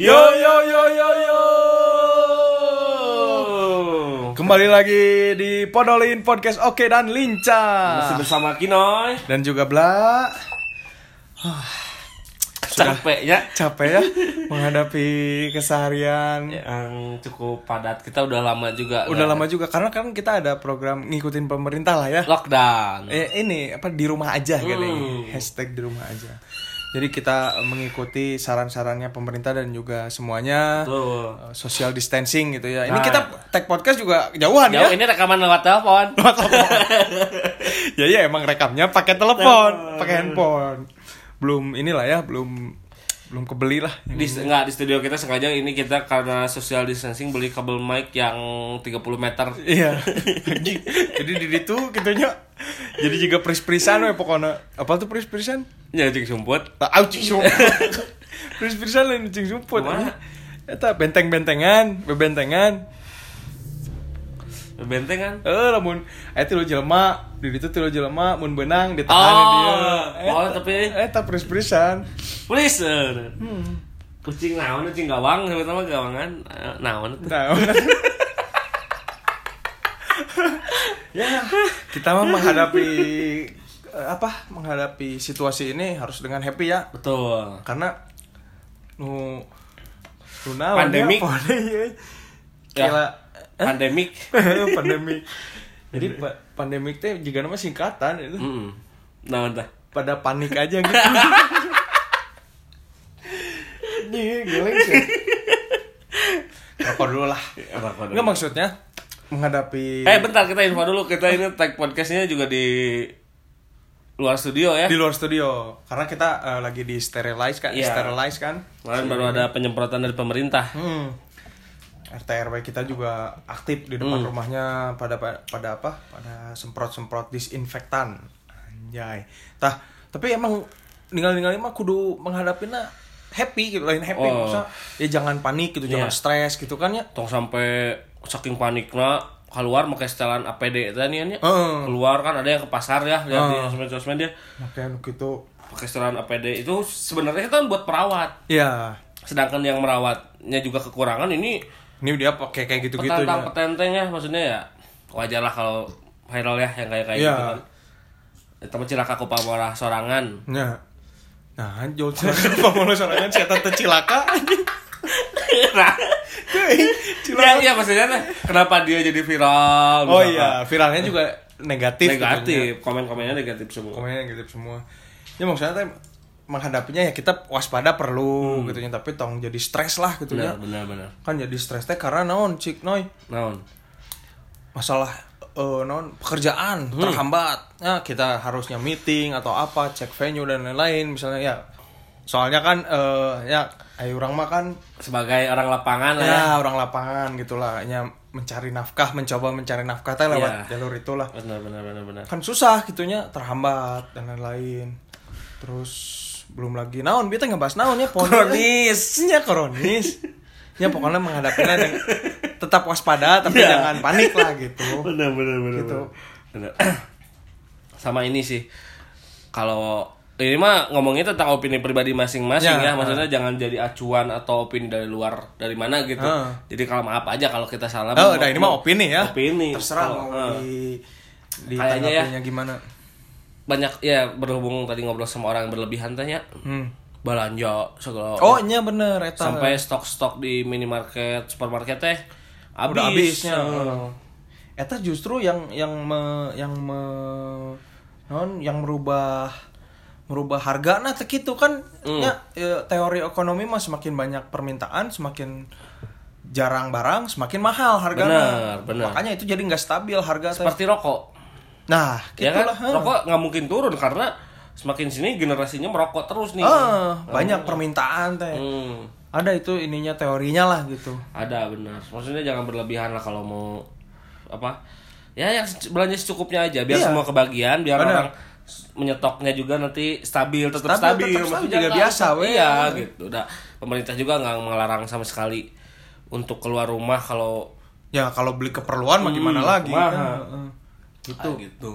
Yo yo yo yo yo. Kembali lagi di Podolin Podcast Oke dan Masih Lincah bersama Kinoy. Dan juga Bla Capek ya. Capek ya menghadapi keseharian Yang cukup padat. Kita udah lama juga. Udah nggak lama juga karena kan kita ada program ngikutin pemerintah lah ya lockdown. eh, Ini apa di rumah aja kali Hmm. Hashtag di rumah aja Jadi kita mengikuti saran-sarannya pemerintah dan juga semuanya Tuh. eh, social distancing gitu ya. Ini Nah. kita tag podcast juga jauhan Jauh ya. ini rekaman lewat telepon. ya ya emang rekamnya pakai telepon, pakai handphone. Belum inilah ya, belum belum kebeli lah. Di, enggak di studio kita sengaja ini kita karena social distancing beli kabel mic yang 30 meter. Iya. Jadi di itu gitunya. Jadi juga pris-prisan we pokoknya. Apa tuh pris-prisan? Ya cing sumput. Cing sumput. pris-prisan lain cing sumput. Eta benteng-bentengan, bebentengan. Benteng kan? Eh lamun aya tilu jelema, di ditu tilu jelema mun beunang ditahan dia. Oh, tapi Eta pris-prisan. please. Hmm. Kucing naon kucing gawang sama gawangan Eh, naon. Nah, ya kita mah menghadapi eh, apa menghadapi situasi ini harus dengan happy ya Betul. karena nu nu Pandemik. ya, pandemi Ya. Kira, Pandemik. pandemik jadi pa- pandemik teh juga nama singkatan itu Mm. Naon tah? pada panik aja gitu Nih, geleng sih. Rokok dulu lah. Dulu. Enggak maksudnya menghadapi Eh bentar kita info dulu kita ini tag podcastnya juga di luar studio ya. di luar studio karena kita eh, lagi di sterilize kan, Iya. sterilize kan. Kemarin baru ada penyemprotan dari pemerintah. Hmm. RT RW kita juga aktif di depan rumahnya pada pada apa? Pada semprot-semprot disinfektan. Anjay. Tah, tapi emang ninggal-ninggal mah kudu menghadapinya happy gitu, lain happy Oh. Maksudnya, ya jangan panik gitu, jangan Iya. stres gitu kan ya. Tong sampai saking paniknya keluar pakai setelan APD tadi ya. Heeh. Keluar kan ada yang ke pasar ya, lihat di Oh. sosmed-sosmed dia Makanya gitu. pakai setelan APD itu sebenarnya kan buat perawat. Ya, Sedangkan yang merawatnya juga kekurangan ini ini dia pakai kayak gitu-gitu petantang ya. petenteng ya maksudnya ya wajar lah kalau viral ya yang kayak kayak Iya. gitu kan. Itu mah cilaka ku pamorah sorangan. Ya. Nah, jol cilaka pamolo sorangan si eta teu cilaka anjing. Nah, ya, iya maksudnya kenapa dia jadi viral? Oh misalkan. iya, viralnya juga negatif. negatif, komen-komennya negatif semua. Komennya negatif semua. Ya maksudnya teh menghadapinya ya kita waspada perlu gitu ya, tapi tong jadi stres lah gitu ya. Benar, benar. Kan jadi stres teh karena naon cik noy Naon? masalah eh naon pekerjaan terhambat. Ya kita harusnya meeting atau apa, cek venue dan lain-lain misalnya ya. Soalnya kan eh ya ayo orang mah kan Sebagai orang lapangan lah ya. ya orang lapangan gitulah hanya mencari nafkah mencoba mencari nafkah teh lewat Iya. jalur itulah Benar, benar, benar, benar. kan susah gitunya terhambat dan lain-lain terus belum lagi naon kita ngebahas naon ya Kronis. nya kronis ya pokoknya menghadapinya dengan tetap waspada tapi Iya. jangan panik lah gitu Benar, benar, benar. Gitu. benar. Benar. Sama ini sih. Kalau ini mah ngomongnya tentang opini pribadi masing-masing ya, Ya, maksudnya jangan jadi acuan atau opini dari luar dari mana gitu. Ah. Jadi kalau maaf aja kalau kita salah. oh udah ini mah opini ya Opini. terserah Kalau, mau ah. di di Kayaknya ya. gimana banyak ya berhubung tadi ngobrol sama orang yang berlebihan tanya hmm. belanja segala oh iya bener eta sampai stok-stok di minimarket supermarket teh habis udah habisnya Heeh. eta justru yang yang me, yang me, non yang merubah merubah harga. Nah teh gitu kan. Hmm. ya, teori ekonomi mah semakin banyak permintaan semakin jarang barang semakin mahal harganya. Benar, benar. makanya itu jadi nggak stabil harga teh. Seperti rokok. Nah ya kan? heh. rokok nggak mungkin turun karena semakin sini generasinya merokok terus nih. Ah, banyak permintaan teh. Hmm, ada itu ininya teorinya lah gitu. Ada benar. Maksudnya jangan berlebihan lah kalau mau apa? Ya yang belanja secukupnya aja biar Iya. semua kebagian biar Benar. orang menyetoknya juga nanti stabil tetap Stabil, stabil, tetap stabil, juga biasa, weh. iya gitu udah pemerintah juga nggak melarang sama sekali untuk keluar rumah kalau ya kalau beli keperluan mah gimana lagi kan? Gitu gitu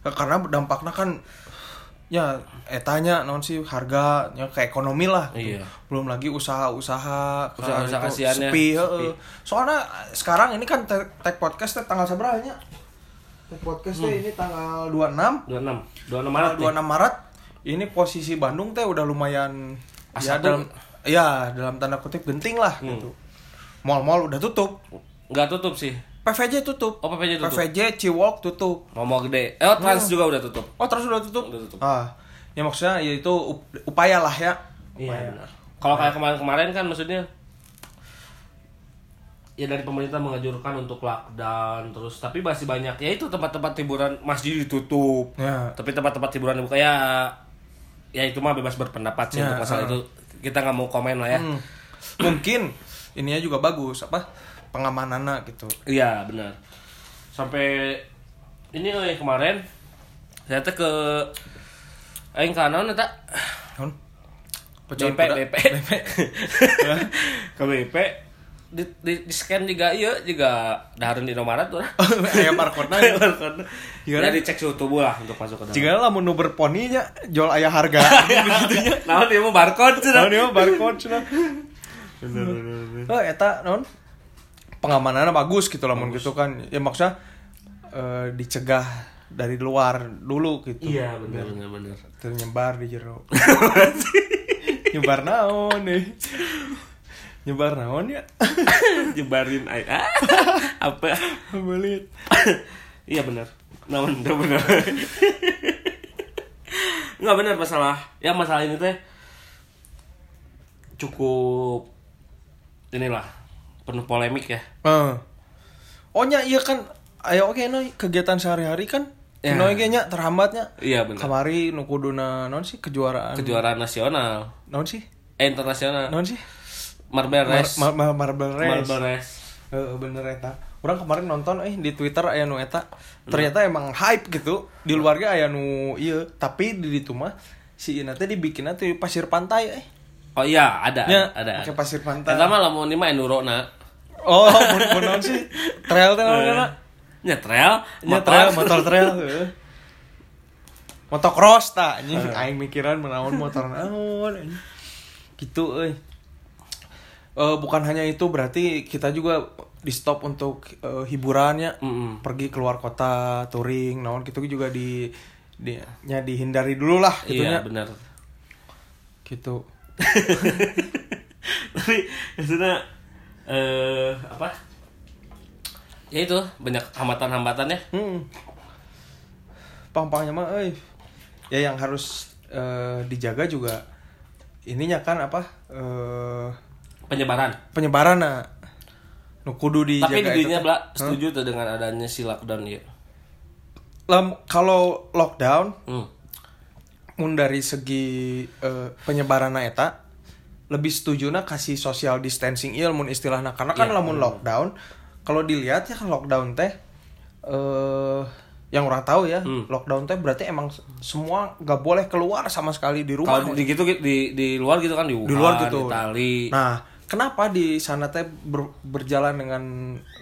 Ya, karena dampaknya kan ya etanya non sih harganya ke ekonomi lah gitu. Iya. belum lagi usaha-usaha ke Usaha-usaha kasihannya, sepi, sepi. soalnya sekarang ini kan tag podcast tanggal seberapa tag podcast teh ini tanggal 26 26 26 Maret tanggal nih. 26 Maret ini posisi Bandung teh udah lumayan ya Asa tuh. dalam ya dalam tanda kutip genting lah Hmm. gitu mall-mall udah tutup nggak tutup sih PVJ tutup oh PPJ tutup PVJ Ciwok tutup Ngomong gede eh oh, Trans juga udah tutup Oh terus udah tutup? Udah tutup. Ah, ya maksudnya ya itu up- upaya lah ya. Iya Upaya. benar. Kalau kayak kemarin-kemarin kan maksudnya ya dari pemerintah mengajurkan untuk lockdown terus tapi masih banyak ya itu tempat-tempat hiburan masjid ditutup Ya. tapi tempat-tempat hiburan dibuka ya ya itu mah bebas berpendapat sih Ya, untuk masalah uh. itu kita nggak mau komen lah ya Hmm. Mungkin ininya juga bagus apa pengamanannya gitu. iya benar sampai ini euy kemarin saya teh ke aing ka naon eta Non? BP kuda? BP ke BP di, di, di scan juga iya juga dahareun di Indomaret tuh Aya barcode-na. Aya barcode. Ya dicek suhu tubuh lah untuk masuk ke dalam. Jika lamun nu berponinya jual aya harga. Nah, dia mau barcode sih. Nah, dia mah barcode cenah. Oh, eta non pengamanannya bagus gitu lamun gitu kan. Ya maksudnya eh, dicegah dari luar dulu gitu. Iya, benar benar benar. Ternyebar di jero. Nyebar naon nih? Nyebar naon ya? Jebarin air. Ah, apa? Belit. iya benar. Namun udah benar. Enggak benar masalah. Ya masalah ini teh cukup inilah penuh polemik ya. Eh. Oh nya iya kan ayo oke no kegiatan sehari-hari kan Ya. Kino ge nya terhambatnya. Iya benar. Kamari nu kuduna non sih kejuaraan. Kejuaraan nasional, Non sih? eh internasional. Non sih? Marble Mar Race. mar mar- Marble Race. Marble Race. Heeh, bener eta. Orang kemarin nonton eh di Twitter aya nu eta. Ternyata emang hype gitu. Di luarga aya nu ieu, tapi di ditu mah si ieu teh dibikinna tuh pasir pantai eh. Oh iya, ada, Ya, ada. pakai pasir pantai. Eta mah lamun ini mah enduro na. Oh, mun naon sih? Trail teh namanya. Nya trail, Nya trail, motor trail. Motocross ta anjing aing mikiran menaon motor naon. Gitu euy. Eh bukan hanya itu berarti kita juga di stop untuk eh, hiburannya Mm-mm. pergi keluar kota touring naon gitu juga di di nya dihindari dulu lah gitu Iya, benar. gitu Tapi maksudnya eh apa? Ya itu banyak hambatan-hambatannya. hmm. pang-pangnya mah euy ya yang harus eh, dijaga juga ininya kan apa eh Penyebaran. penyebaran nah nu kudu dijaga Tapi di dunia. Bla, setuju tuh dengan adanya si lockdown ya. Lam- kalau lockdown Hmm. mun dari segi eh, penyebaran eta lebih setuju na kasih social distancing ieu mun istilahna karena kan Iya, lamun lockdown kalau dilihat ya kan lockdown teh eh yang orang tahu ya Hmm. lockdown teh berarti emang semua nggak boleh keluar sama sekali di rumah Kalau di gitu di di luar gitu kan di Wuhan, di luar gitu. Itali. Nah, kenapa di sana teh ber- berjalan dengan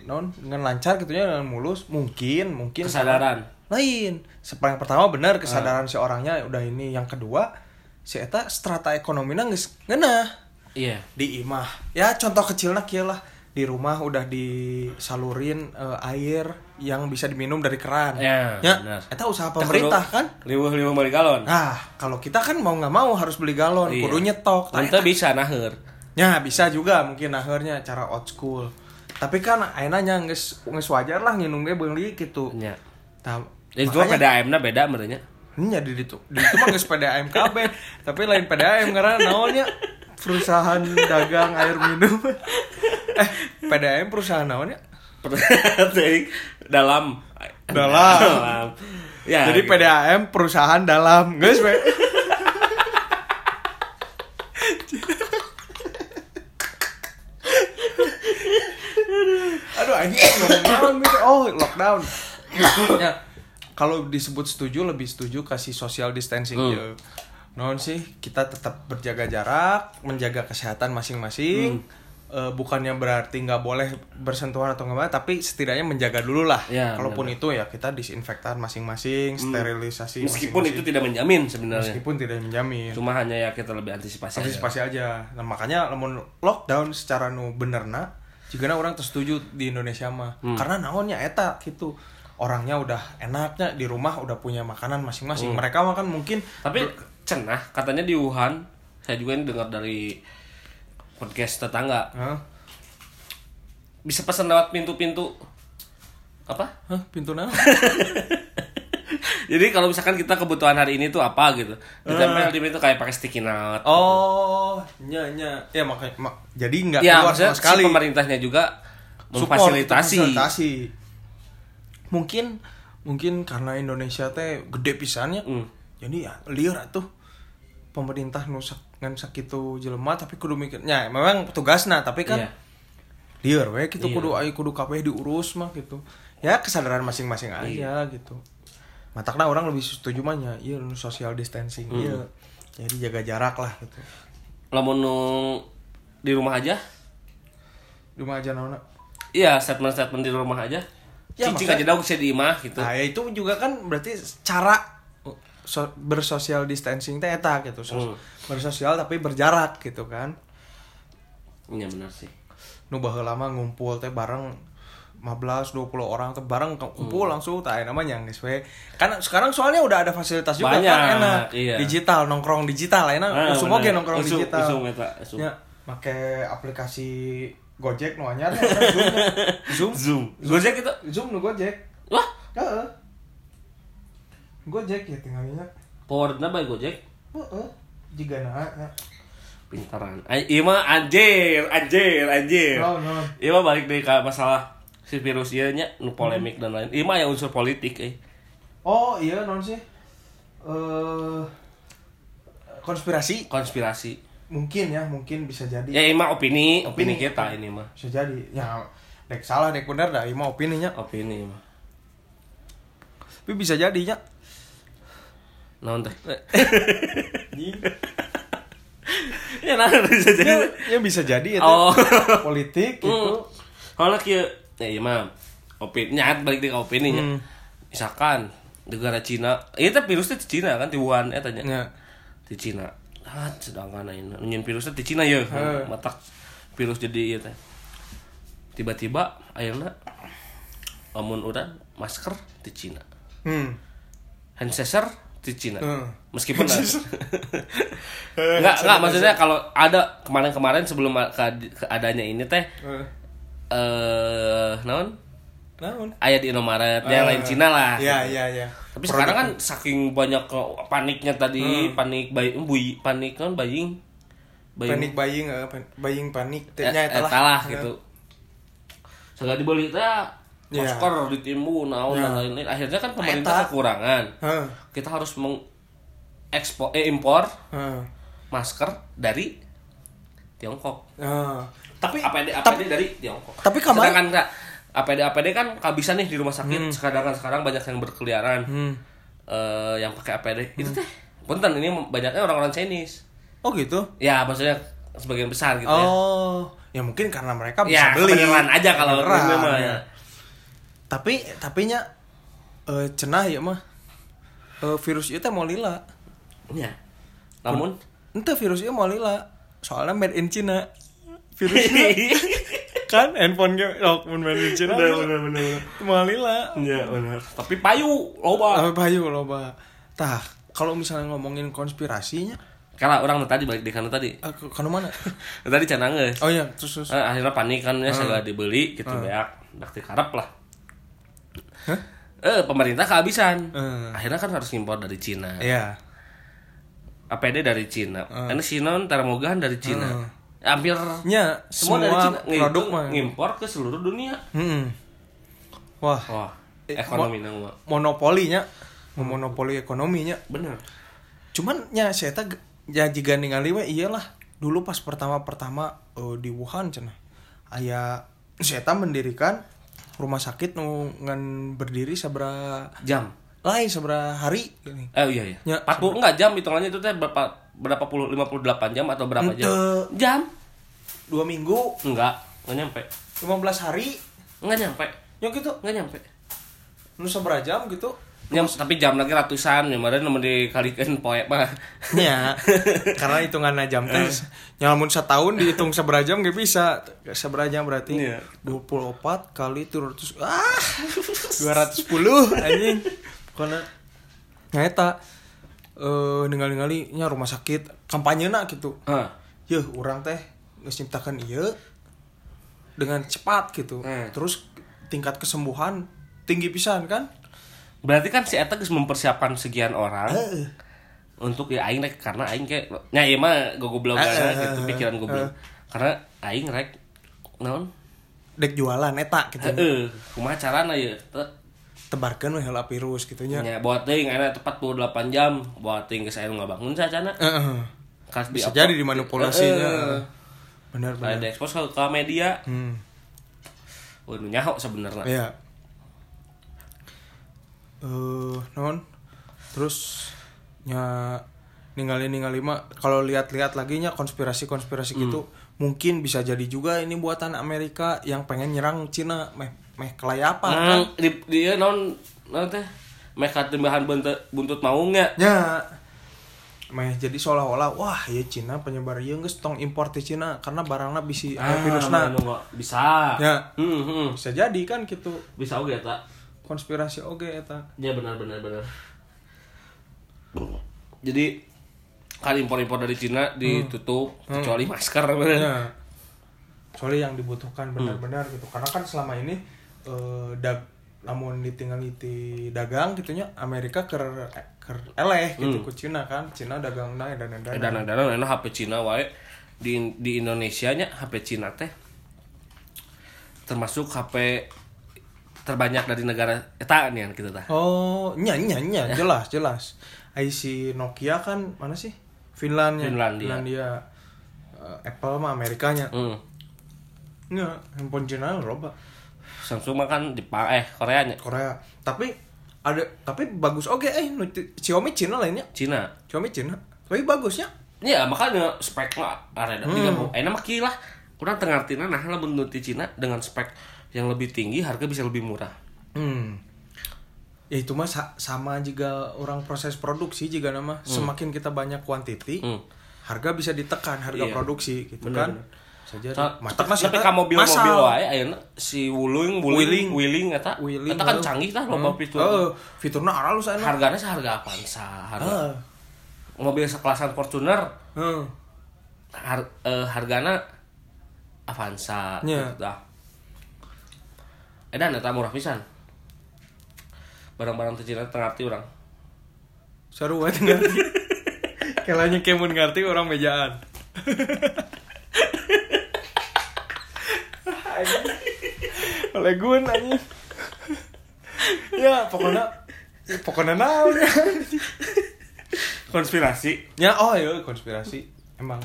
non dengan lancar gitu ya dengan mulus? Mungkin, mungkin Kesadaran. lain. Seperti yang pertama benar kesadaran si orangnya udah ini. Yang kedua, si eta strata ekonominya geus ngeunah Iya. di imah. Ya contoh kecilnya kieu lah. Di rumah udah disalurin eh, air yang bisa diminum dari keran. Ya, benar. eta usaha pemerintah kan? Liwuh-liwuh beli galon. Nah, kalau kita kan mau nggak mau harus beli galon, Iya. kudu nyetok. Nanti bisa naheur. Ya bisa juga mungkin akhirnya cara old school. Tapi kan ayeuna geus geus wajar lah nginum ge beuli gitu. Nya. Tah, Ya itu makanya- PDAM-na beda merenya. Nya di ditu. Di ditu mah geus PDAM KB, tapi lain PDAM karena naonnya perusahaan dagang air minum. eh, PDAM perusahaan naonnya? Teuing dalam Dalam. Ya. Jadi gitu. PDAM perusahaan dalam. Geus anjing ngomong gitu. Oh, lockdown. ya, kalau disebut setuju lebih setuju kasih social distancing Hmm. ya. Non sih kita tetap berjaga jarak, menjaga kesehatan masing-masing. Hmm. eh, bukannya berarti nggak boleh bersentuhan atau nggak tapi setidaknya menjaga dulu lah Ya, kalaupun itu ya kita disinfektan masing-masing sterilisasi Hmm. Meskipun itu masing-masing. tidak menjamin sebenarnya. meskipun tidak menjamin Cuma hanya ya kita lebih antisipasi. aja. antisipasi aja nah makanya lockdown secara nu bener na jika orang tersetuju di Indonesia mah Hmm. karena naonnya eta gitu orangnya udah enaknya di rumah udah punya makanan masing-masing mereka makan mungkin Tapi cenah katanya di Wuhan, saya juga ini dengar dari podcast tetangga Hah? bisa pesan lewat pintu-pintu apa? Hah, pintu naon? Jadi kalau misalkan kita kebutuhan hari ini tuh apa gitu, ditempel di pintu kayak pakai sticky note. Oh, nya nya. Ya makanya mak- jadi nggak ya, keluar sama sekali. si pemerintahnya juga memfasilitasi. memfasilitasi. Mungkin mungkin karena Indonesia teh gede pisannya. Hmm. Jadi ya liar tuh pemerintah nu sak ngan sakitu jelema tapi kudu mikirnya memang tugasna tapi kan Iya. liar we gitu Iya. kudu ai kudu kabeh diurus mah gitu. Ya kesadaran masing-masing aja gitu. Matakna orang lebih setuju mah nya iya social distancing Hmm. iya. Jadi jaga jarak lah gitu. Lamun nu di rumah aja, Di rumah aja naonna. iya statement-statement di rumah aja. Ya, Cicing aja daun saya di imah gitu. Nah, ya itu juga kan berarti cara so- bersosial distancing teh eta gitu. Sos- Hmm. Bersosial tapi berjarak gitu kan. Iya benar sih. Nu baheula lama ngumpul teh bareng 15 20 orang teh bareng kumpul langsung tah aya namanya geus we. Kan sekarang soalnya udah ada fasilitas juga Banyak, kan enak. iya. Digital nongkrong digital enak. Ah, usum oge bener. nongkrong Usum- digital. usum eta, usum. Ya, make aplikasi Gojek nu anyar ya, Zoom. nya. Zoom. Zoom. Gojek itu. Zoom nu Gojek. Wah, Heeh. Gojek ya tinggalnya. powernya by Gojek. Heeh. Jika na, na. Pintaran. Ay, Iya mah anjir, anjir, anjir. No, no. Iya mah balik deh ke masalah si virus ieu nya nu polemik dan lain. Iya mah ya unsur politik eh. Oh iya non sih. Eh konspirasi Konspirasi. mungkin ya mungkin bisa jadi. Ya ini mah opini, opini, Opini. kita ini mah. Bisa jadi. Ya dek salah dek bener dah ini mah opininya. Opini mah. Tapi bisa jadi ya. Naon teh? ya nah bisa jadi. ya, ya bisa jadi itu. Oh. Politik gitu. Hmm. Kalau kieu ya iya mah opini nyat balik deh ke opini nya. Hmm. Misalkan negara Cina, iya teh virusnya di Cina kan di Wuhan eta nya. Ya. di Cina ah sedangkan ini nyen virusnya di Cina ya Heuh. matak virus jadi ieu teh tiba-tiba ayeuna lamun urang masker di Cina Hmm. hand sanitizer di Cina Hmm. meskipun enggak enggak maksudnya kalau ada kemarin-kemarin sebelum ke- keadaannya ini teh Eh, eh naon Naon? ayat di Indomaret yang lain Cina lah Ya, gitu. ya, ya. tapi sekarang kan saking banyak paniknya tadi panik bayi bui panik kan buying Panik buying, eh, buying panik teh Eh, nya eta eta lah gitu segala dibeli teh Iya. masker ditimbun naon Ya. dan lain-lain akhirnya kan pemerintah Eta. kekurangan Heeh. kita harus mengekspor eh impor Heeh. masker dari Tiongkok Heeh. Tapi APD APD tapi- dari Tiongkok tapi kemarin- sedangkan enggak APD APD kan kehabisan nih di rumah sakit sekarang sekarang banyak yang berkeliaran Hmm. eh, yang pakai APD itu teh punten ini banyaknya orang-orang Chinese Oh gitu. ya maksudnya sebagian besar gitu ya Oh, ya mungkin karena mereka ya bisa beli. kebenaran aja kalau mah ya. ya. Tapi tapi nya eh, cenah ya mah. Eh, virus itu mau lila. Ya. Namun Ente virus itu mau lila. Soalnya made in China. Virusnya kan handphone gue oh, made in China. benar benar. Mau lila. Ya benar. Tapi payu loba. Apa payu loba. Tah, kalau misalnya ngomongin konspirasinya, Kalau orang tadi balik di kana tadi. eh, ke kana mana? Tadi geus. Oh iya, terus terus. Eh, akhirnya panik kan ya segala dibeli gitu beak. Dak dikarep lah. Hah? Eh pemerintah kehabisan. Eh. Akhirnya kan harus impor dari Cina. Iya. APD dari Cina. Ini Sinon termogan dari Cina. Hampir Nya semua, semua, dari Cina. produk mah. ngimpor ke seluruh dunia. Hmm. Wah, Wah, Eh, ekonomi nang mah. monopolinya, monopoli ekonominya. Bener. Cuman nya saya tak ya jika ningali we iyalah dulu pas pertama-pertama eh, di Wuhan cenah. Aya saya mendirikan rumah sakit ngan berdiri sabra Jam. lain sabra hari gini. Eh iya iya. Ya, 40 enggak jam hitungannya itu teh berapa berapa puluh 58 jam atau berapa jam? Ente. Jam. dua minggu. Enggak enggak nyampe. 15 hari. Enggak nyampe. Ya gitu. Enggak nyampe. Nu jam gitu? Ya, tapi jam lagi ratusan ya mana nomor dikalikan poe mah ya karena hitungannya jam teh nyalamun setahun dihitung seberapa jam gak bisa. Seberapa jam berarti? Iya. 24 kali 300 ah! 210 anjing. Karena nyata eh ningali-ningali nya rumah sakit kampanye nak gitu Hah. ya orang teh nyiptakeun ieu dengan cepat gitu Hmm. terus tingkat kesembuhan tinggi pisan kan berarti kan si Eta mempersiapkan sekian orang Heeh. untuk ya aing rek karena aing kayak nya ieu mah goblok Eh, eh, gitu eh, pikiran goblok eh. karena aing rek naon dek jualan eta gitu heeh kumaha carana ya tebarkan we heula virus gitu nya. Nya buat teuing enak tepat 28 jam buat teuing geus aya nu ngabangun sacana Heeh. Kas bisa di- jadi dimanipulasinya. Heeh. benar Kayak benar. Di expose ke, ke media. Hmm. nu nyaho sebenarnya. Ya eh non. Terus nya ningali ningali mah kalau lihat-lihat lagi nya konspirasi-konspirasi gitu mungkin bisa jadi juga ini buatan Amerika yang pengen nyerang Cina meh meh kelayapan kan nah, di dia non non teh? Mereka tambahan buntut buntut maungnya nya? Meh jadi seolah-olah wah ya Cina penyebar ieu geus tong impor ti Cina karena aya virusna. anu nggak bisa. Ya. hmm, hmm. bisa jadi kan gitu bisa oke tak konspirasi oge eta. Ya benar benar benar. Jadi kan impor impor dari Cina ditutup kecuali masker bener. Ya. Soalnya yang dibutuhkan benar-benar gitu. Karena kan selama ini eh, dag namun ditinggal di dagang gitunya Amerika ker ker eleh gitu ku Cina kan. Cina dagang naik dan dan dan dan enak HP Cina wae di di Indonesia nya HP Cina teh termasuk HP terbanyak dari negara eta nih kita tah Oh, nya nya nya jelas jelas. IC Nokia kan mana sih? Finlandia. Finlandia. Finlandia. Eh, Apple mah Amerikanya. hmm. Handphone Cina loba. Samsung mah kan Jepang eh Korea nya Korea. Tapi ada tapi bagus oke eh nu- Xiaomi Cina lainnya. Cina Xiaomi Cina. Tapi bagusnya. ya makanya spek mah ada hmm. tiga puluh eh nama lah kurang tengartina nah lah menurut di Cina dengan spek yang lebih tinggi harga bisa lebih murah Hmm. Ya itu mah sa- sama juga orang proses produksi juga nama semakin kita banyak kuantiti, Hmm. harga bisa ditekan harga Iya. produksi gitu Bener, kan. bener. Saja Ta- mantap tapi ka mobil mobil wae ayeuna si Wuling Wuling Wuling. Wuling eta eta kan canggih tah loba Hmm. fitur. Oh, fiturna aralus anu. Harganya seharga Avanza, harga Heeh. mobil sekelasan Fortuner Heeh. har, eh, hargana Avanza Nya. gitu dah. Edan eta murah pisan. Barang-barang teu ngarti urang. Seru banget ngerti. Kelanya kemun ngerti orang mejaan. Oleh gue nanya. ya pokoknya pokoknya naon ya. Konspirasi. Ya oh ya konspirasi emang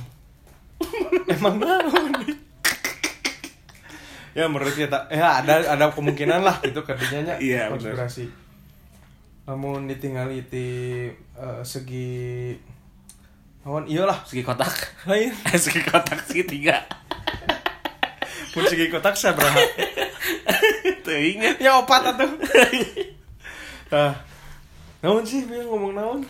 emang naon ya menurut kita ya ada ada kemungkinan lah gitu kerjanya Iya, bener. konspirasi namun ditinggali di eh, segi naon iya lah Segi kotak. lain Eh, segi kotak segitiga. pun segi kotak saya berhak Teuing ya opat atuh ah naon sih dia ngomong naon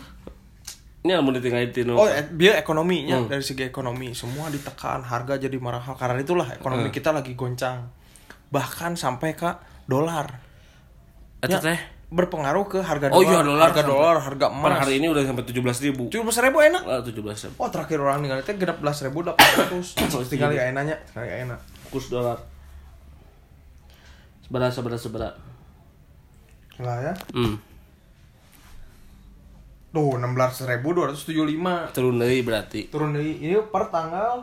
Ini mau ditinggalin tinu. Oh, eh, biar ekonominya Hmm. dari segi ekonomi semua ditekan, harga jadi mahal karena itulah ekonomi Hmm. kita lagi goncang. Bahkan sampai ke dolar. Ya, teh. berpengaruh ke harga dolar. Oh iya dolar. harga dolar, harga Per emas. hari ini udah sampai tujuh belas ribu. Tujuh ribu enak. tujuh belas ribu. Oh terakhir orang ningali teh genap belas ribu delapan ratus. Tinggal ya enaknya, tinggal ya enak. Kurs dolar. Seberat seberat seberat. Lah ya. Hmm. Tuh enam belas ribu dua ratus tujuh lima. Turun dari berarti. Turun dari ini per tanggal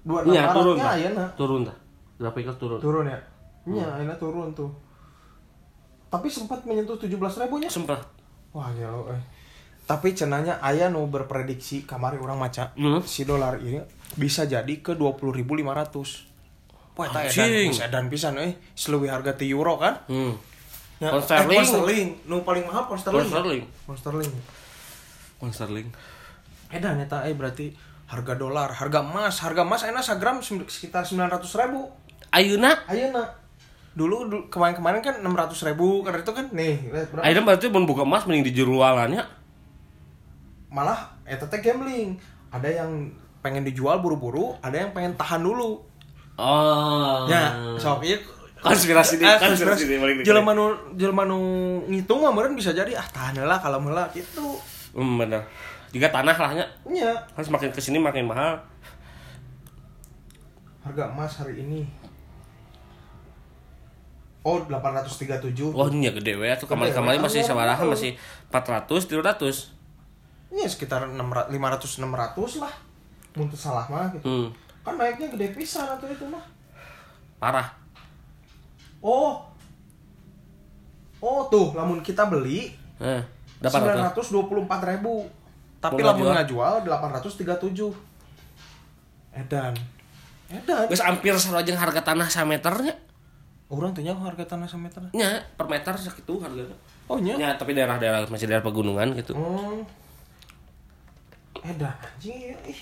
dua Iya turun Maretnya tah. ayeuna. Turun tah. Grafiknya turun. Turun ya. Iya, ayeuna turun tuh. Tapi sempat menyentuh tujuh belas ribunya. Sempat. Wah gelo eh. Tapi cenanya aya nu berprediksi kamari orang maca Hmm. si dolar ini bisa jadi ke 20.500. Wah, eta edan, Anjing. geus edan pisan euy. Seleuwih harga ti euro kan? Hmm. Ya, Pound eh, sterling. pound sterling. Nu paling mahal pound sterling. Pound sterling. Pound sterling. Pound sterling. Edan eta eh berarti harga dolar harga emas harga emas enak segram sem- sekitar 900 ribu Ayeuna ayo nak dulu, kemarin-kemarin kan 600 ribu karena itu kan nih Ayeuna berarti mun buka emas mending dijualannya. malah eta teh gambling ada yang pengen dijual buru-buru ada yang pengen tahan dulu Oh. ya sok ieu konspirasi Ah, nih, konspirasi nih balik jelema nu jelema nu ngitung mah meureun bisa jadi ah tahan heula kalau heula gitu Hmm, bener. Jika tanah lahnya nya kan semakin ke sini makin mahal. harga emas hari ini oh 837 Wah ini ya gede we tuh kemarin kemarin masih sabaraha masih 400 300. Ini sekitar 600 500 600 lah. Mun salah mah gitu. Hmm, Kan naiknya gede pisan atau itu mah. parah. Oh. Oh tuh, lamun kita beli Eh, dapat apa? 924 ribu. Tapi lamun ngajual? ngajual 837. Edan. Edan. Geus hampir sarojeng harga tanah sameternya. Orang tanya harga tanah semeter. Nya per meter segitu harganya. Oh nya. Ya, tapi daerah-daerah masih daerah pegunungan gitu. Oh. Edan anjing ya. ih.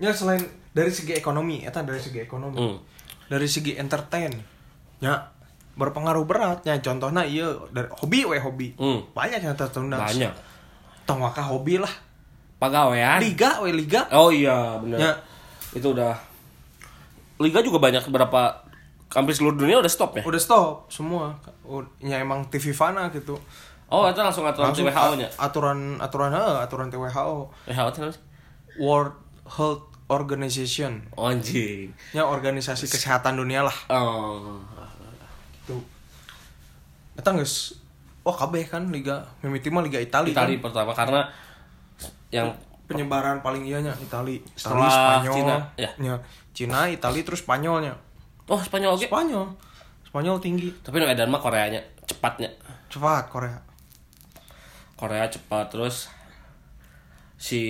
Ya selain dari segi ekonomi, eta dari segi ekonomi. Hmm. dari segi entertain ya berpengaruh berat ya contohnya iya dari hobi we hobi Hmm. banyak yang tertunda Banyak. tong hobi lah Pagawean. liga we liga Oh iya, benar. ya Itu udah Liga juga banyak beberapa hampir seluruh dunia udah stop ya. udah stop semua ya emang TV Fana gitu Oh, itu langsung aturan Langsung WHO-nya. aturan aturan eh, aturan WHO WHO itu? World Health Organization Oh, anjing. ya organisasi kesehatan dunia lah Oh. gitu Eta geus wah kabeh kan liga mimiti mah liga Itali, Itali kan pertama karena yang penyebaran paling ianya Itali Setelah Itali Spanyol Cina, ya. ya. Cina Itali terus Spanyolnya Oh, Spanyol oke. Spanyol Spanyol tinggi Tapi no edan mah Koreanya cepatnya. cepat Korea Korea cepat terus si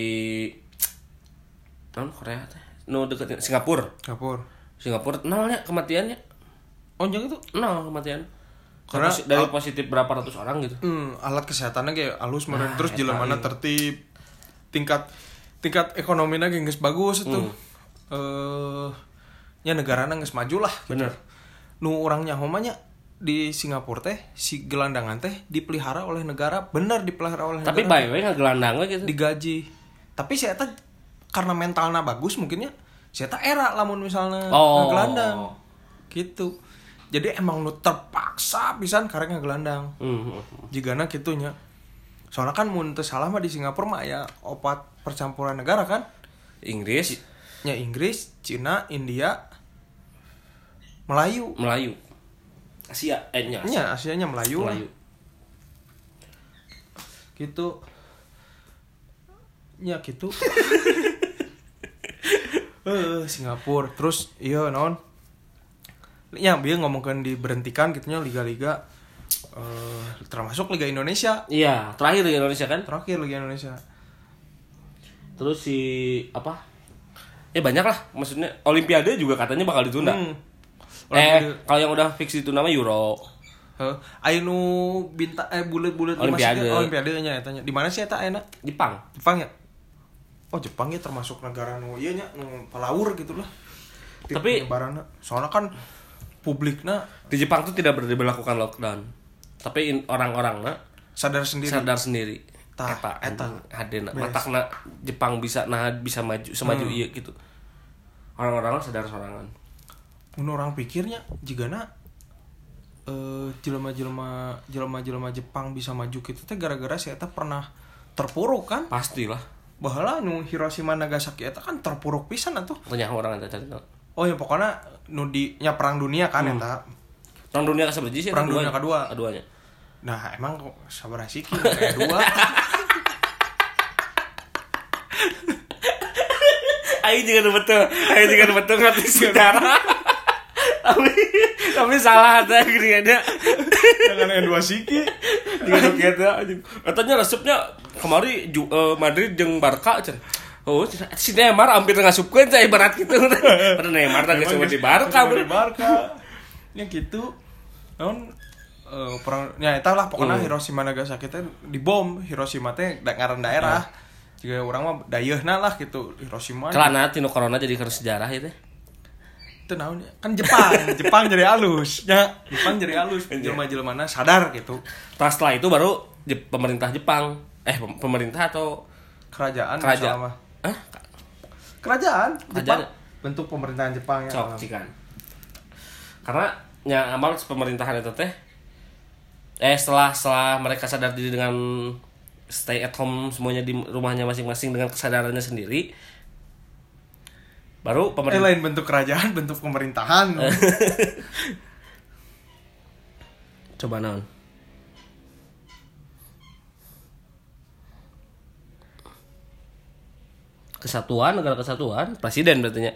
non Korea teh. No deket Singapura. Singapura. Singapura nolnya kematiannya. Jangan itu? Nol kematian. Karena dari positif berapa ratus orang gitu. Hmm, alat kesehatannya kayak halus meren. Nah, terus jalan mana tertib. Tingkat tingkat ekonominya geus bagus itu. Hmm. eh ya negara geus maju lah gitu. bener. Nu orangnya homanya di Singapura teh si gelandangan teh dipelihara oleh negara bener dipelihara oleh tapi negara. by way nggak gelandang gitu. Digaji. Tapi saya teh karena mentalnya bagus mungkinnya saya teh era lamun misalnya Oh. ngegelandang. Gitu. Jadi emang lu terpaksa pisan karena ngegelandang. Hmm. jigana gitunya soalnya kan mun salah mah di Singapura mah ya opat percampuran negara kan? Inggris. Nya Inggris Cina India Melayu. Melayu. Asia eh nya. Asia. nya Asianya Melayu. Melayu. Gitu. Ya gitu eh Singapura. Terus iya non ya dia ngomongkan diberhentikan gitunya liga-liga. Eh termasuk Liga Indonesia. Iya terakhir di Indonesia kan? Terakhir Liga Indonesia. Terus si apa? Eh banyak lah. Maksudnya Olimpiade juga katanya bakal ditunda. Hmm. eh kalau yang udah fix ditunda mah Euro. Heh, aya nu bintang eh bulat-bulat Olimpiade. masjid, Olimpiade. nya ya tanya. Di mana sih eta enak? Jepang. Jepang ya? Oh, Jepang ya termasuk negara nu ieu nya nu palaur gitu lah. Tip Tapi- penyebaranna. soalnya kan publiknya di Jepang tuh tidak diberlakukan lockdown tapi orang-orang nah sadar sendiri. sadar sendiri Tah, eta eta. hadena matakna Jepang bisa nah bisa maju semaju Hmm. iya gitu orang-orang sadar sorangan Mun orang pikirnya jigana eh jelema-jelema jelema-jelema Jepang bisa maju gitu teh gara-gara si eta pernah terpuruk kan? pastilah Bahala nu Hiroshima Nagasaki eta kan terpuruk pisan atuh. tanya orang ada cari tahu Oh ya pokoknya nu di nya perang dunia kan Hmm. eta. perang dunia seberapa sih Perang dunia kedua. keduanya Nah, emang kok sabar sih kayak dua. Aing juga betul Aing juga betul ngerti sejarah tapi tapi salah ada gini ada Jangan yang dua siki. Kieu anjing. Katanya resepnya kemari ju, eh, Madrid jeung Barca can. Oh, si Neymar hampir ngasupkeun saya ibarat gitu. Padahal Neymar teh geus di Barca, Di. Barca. Ya gitu. Non eh perang ya eta lah pokoknya Hmm. Hiroshima Nagasaki teh dibom. Hiroshima teh ngaran daerah. Jika orang mah dayeuna lah gitu Hiroshima. Kelana tino corona jadi harus sejarah itu. Itu naon ya? Kan Jepang, Jepang jadi halus. Ya, Jepang jadi halus. Jelema-jelemana sadar gitu. Nah, setelah itu baru Jep- pemerintah Jepang eh pem- pemerintah atau Kerajaan kerajaan. Hah? Kerajaan Jepang. Kerajaan. Bentuk pemerintahan Jepang ya. Cok cikan. Karena nya amal pemerintahan itu teh eh setelah setelah mereka sadar diri dengan stay at home semuanya di rumahnya masing-masing dengan kesadarannya sendiri baru Eh pemerintah lain bentuk kerajaan, bentuk pemerintahan. coba naon kesatuan negara kesatuan presiden berarti nya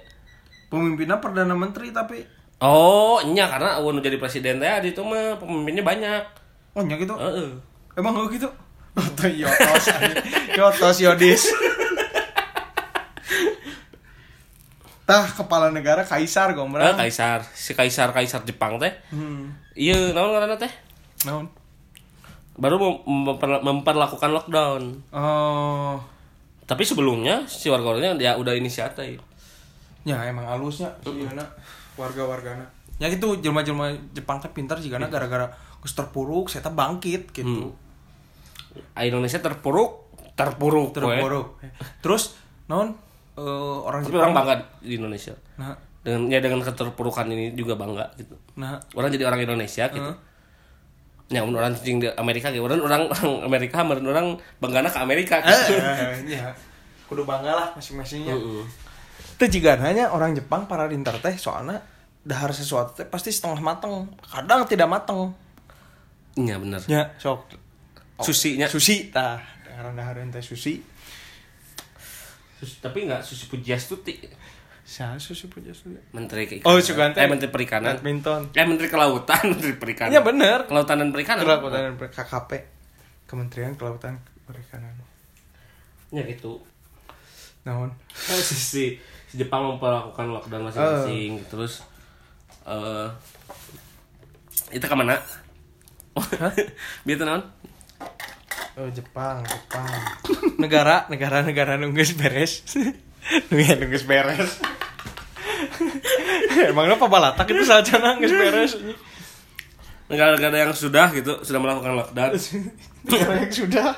Pemimpinnya perdana menteri tapi oh nya karena awal jadi presiden teh di itu mah pemimpinnya banyak oh nya gitu. Heeh. Emang gue gitu? Tuh yotos. Yotos yodis. Tah kepala negara kaisar gombrang. kaisar si kaisar kaisar Jepang teh Hmm. iya naon ngaranna teh Naon? baru mem- memper- memperlakukan lockdown Oh. Tapi sebelumnya si warga-warganya dia udah inisiatif Ya emang halusnya sih warga-wargana. Ya gitu jelma-jelma Jepang teh pintar jika gara-gara geus terpuruk saya bangkit gitu. Ah, Indonesia terpuruk terpuruk. Terpuruk. Terus naon eh, orang tapi Jepang orang bangga di Indonesia Nah, dengan ya dengan keterpurukan ini juga bangga gitu nah orang jadi orang Indonesia gitu. Ya orang cing di Amerika gitu orang orang orang Amerika meureun orang banggana ke Amerika eh, gitu ya. Kudu bangga lah masing-masingnya. Heeh. Itu jika hanya orang Jepang para dinter teh soalnya dahar sesuatu teh pasti setengah mateng, kadang tidak mateng. iya bener Ya, sok. susinya Sushi tah, dahar-dahar teh sushi. Sus- tapi nggak susi pujiastuti Saya sushi punya menteri keikanan Oh, Sugante. eh menteri perikanan Badminton. eh menteri kelautan menteri perikanan Iya bener. kelautan dan perikanan Kelautan dan Per- KKP. Kementerian Kelautan Perikanan. ya gitu Naon? Kan si, si, si Jepang memperlakukan lockdown masing-masing terus eh itu ke mana biar naon Oh, Jepang, Jepang. negara, negara, negara nunggus beres. Nunggu nunggus beres. Emangnya apa balatak itu saja nunggus beres. negara-negara yang sudah gitu sudah melakukan lockdown Negara yang sudah.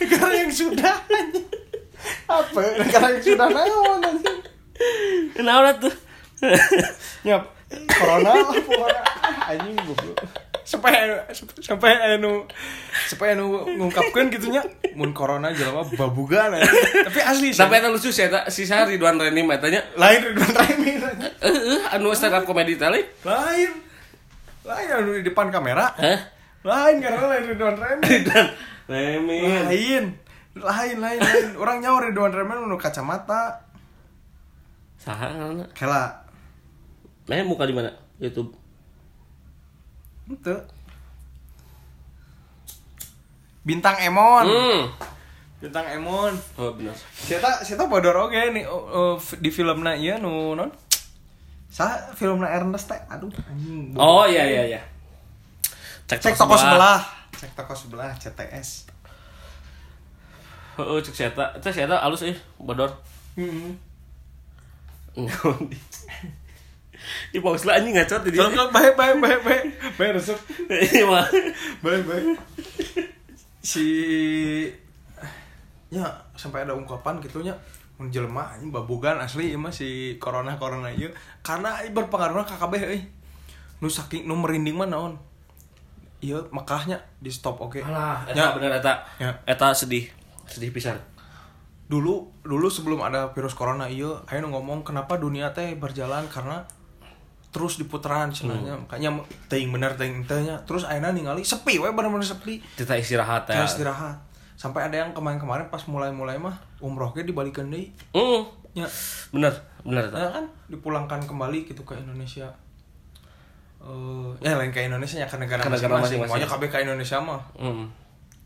negara yang sudah. Apa? Negara yang sudah naon anjing? kenapa tuh Nyap. Corona lah, corona. Anjing goblok. Sampai sampai anu sampai anu ngungkapkeun gitu nya mun corona jelema babugan anjing. Tapi asli sih. sampai itu lucu sih eta si sa Ridwan Reni matanya lain Ridwan Ramil. anjing. eh eh, anu stand up comedy tadi Lain. Lain anu di depan kamera. Hah? Lain karena lain Ridwan Ramil. Ridwan Remi Lain. Lain lain lain. Orang nyawa Ridwan Ramil nu kacamata. saha Kela. Nah, muka di mana? YouTube. Itu. Bintang Emon. Hmm. Bintang Emon. Oh, benar. Sieta sieta bodor oge nih oh, oh, di filmna ieu nu non. Sa filmna Ernest teh aduh anjing. Oh, iya iya iya. Cek toko sebelah. Cek toko sebelah CTS. Heeh, cek seta. Teh seta alus euy, bodor. Heeh. Di pause lah anjing ngacot di dia. kalau baik baik baik baik baik resep Iya mah. baik baik. Si ya sampai ada ungkapan gitunya mun jelema anjing babogan asli mah si corona corona ieu karena ieu berpengaruh ka kabeh euy. Nu saking nu merinding mah naon? Ieu Mekahnya di stop oke. Alah, eta Ya. bener eta. Ya. Eta sedih. Sedih pisan. dulu dulu sebelum ada virus corona iya ayo ngomong kenapa dunia teh berjalan karena terus di putaran sebenarnya makanya ting bener ting tehnya terus akhirnya ningali sepi we bener-bener sepi Kita istirahat ya. istirahat sampai ada yang kemarin-kemarin pas mulai-mulai mah umroh ge dibalikan deui Hmm. nya Bener, bener ya kan dipulangkan kembali gitu ke Indonesia Eh, ya lain ke Indonesia ya ke negara Ke negara masing-masing. Pokoknya kabeh ke Indonesia mah. Hmm.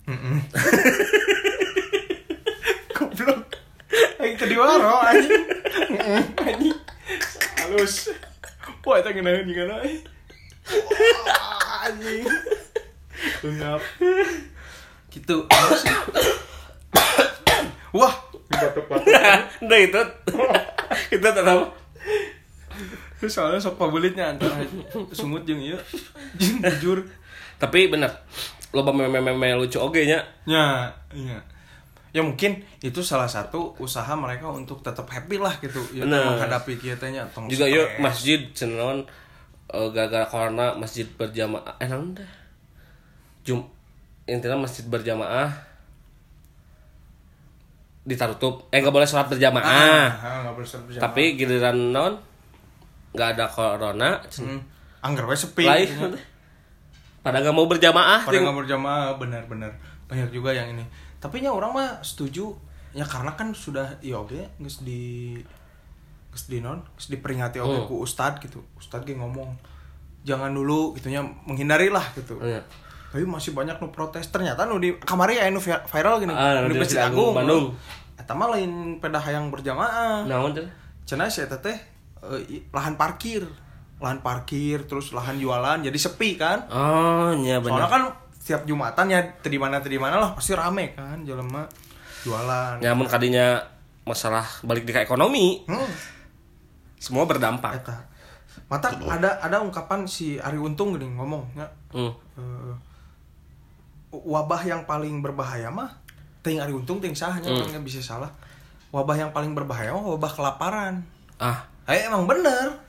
Heeh. Goblok. Aing tadi waro anjing. Heeh, anjing. Halus. Wah, eta ngeunaheun juga eh. Wah, anjing. Uyap. gitu wah Nah itu itu kenapa? soalnya sok pabulitnya antara sungut jeung ieu jeung jujur Tapi bener loba meme-meme lucu oge nya. ya iya ya mungkin itu salah satu usaha mereka untuk tetap happy lah gitu ya Bener. menghadapi kitanya tong Juga yuk masjid cenon eh, gara-gara corona masjid berjamaah eh dah. Jum intinya masjid berjamaah ditarutup eh nggak boleh sholat berjamaah ah nggak boleh berjamaah. tapi giliran non nggak ada corona hmm. anggar sepi lain gitu. pada nggak mau berjamaah pada nggak berjamaah benar-benar banyak juga yang ini tapi nya orang mah setuju. Ya karena kan sudah ya oke geus di geus di non geus diperingati oke Hmm. ku ustad gitu. Ustad ge ngomong jangan dulu gitunya menghindari lah gitu. Iya. tapi masih banyak nu protes. Ternyata nu di kamari ya nu vi- viral gini. Ah, nu di Masjid Agung, Bandung. eta mah lain peda hayang berjamaah. Naon teh? Cenah si eta teh eh, lahan parkir. Lahan parkir terus lahan jualan jadi sepi kan. Oh iya benar. Soalnya kan setiap Jumatan ya di mana di mana lah pasti rame kan jelema jualan. nyamun kadinya masalah balik di ke ekonomi Hmm, semua berdampak eta. Mata ada ada ungkapan si Ari Untung gini ngomong ya, hmm. eh, wabah yang paling berbahaya mah ting Ari Untung ting sahnya Hmm. kan nggak bisa salah. Wabah yang paling berbahaya mah wabah kelaparan. ah Eh emang bener.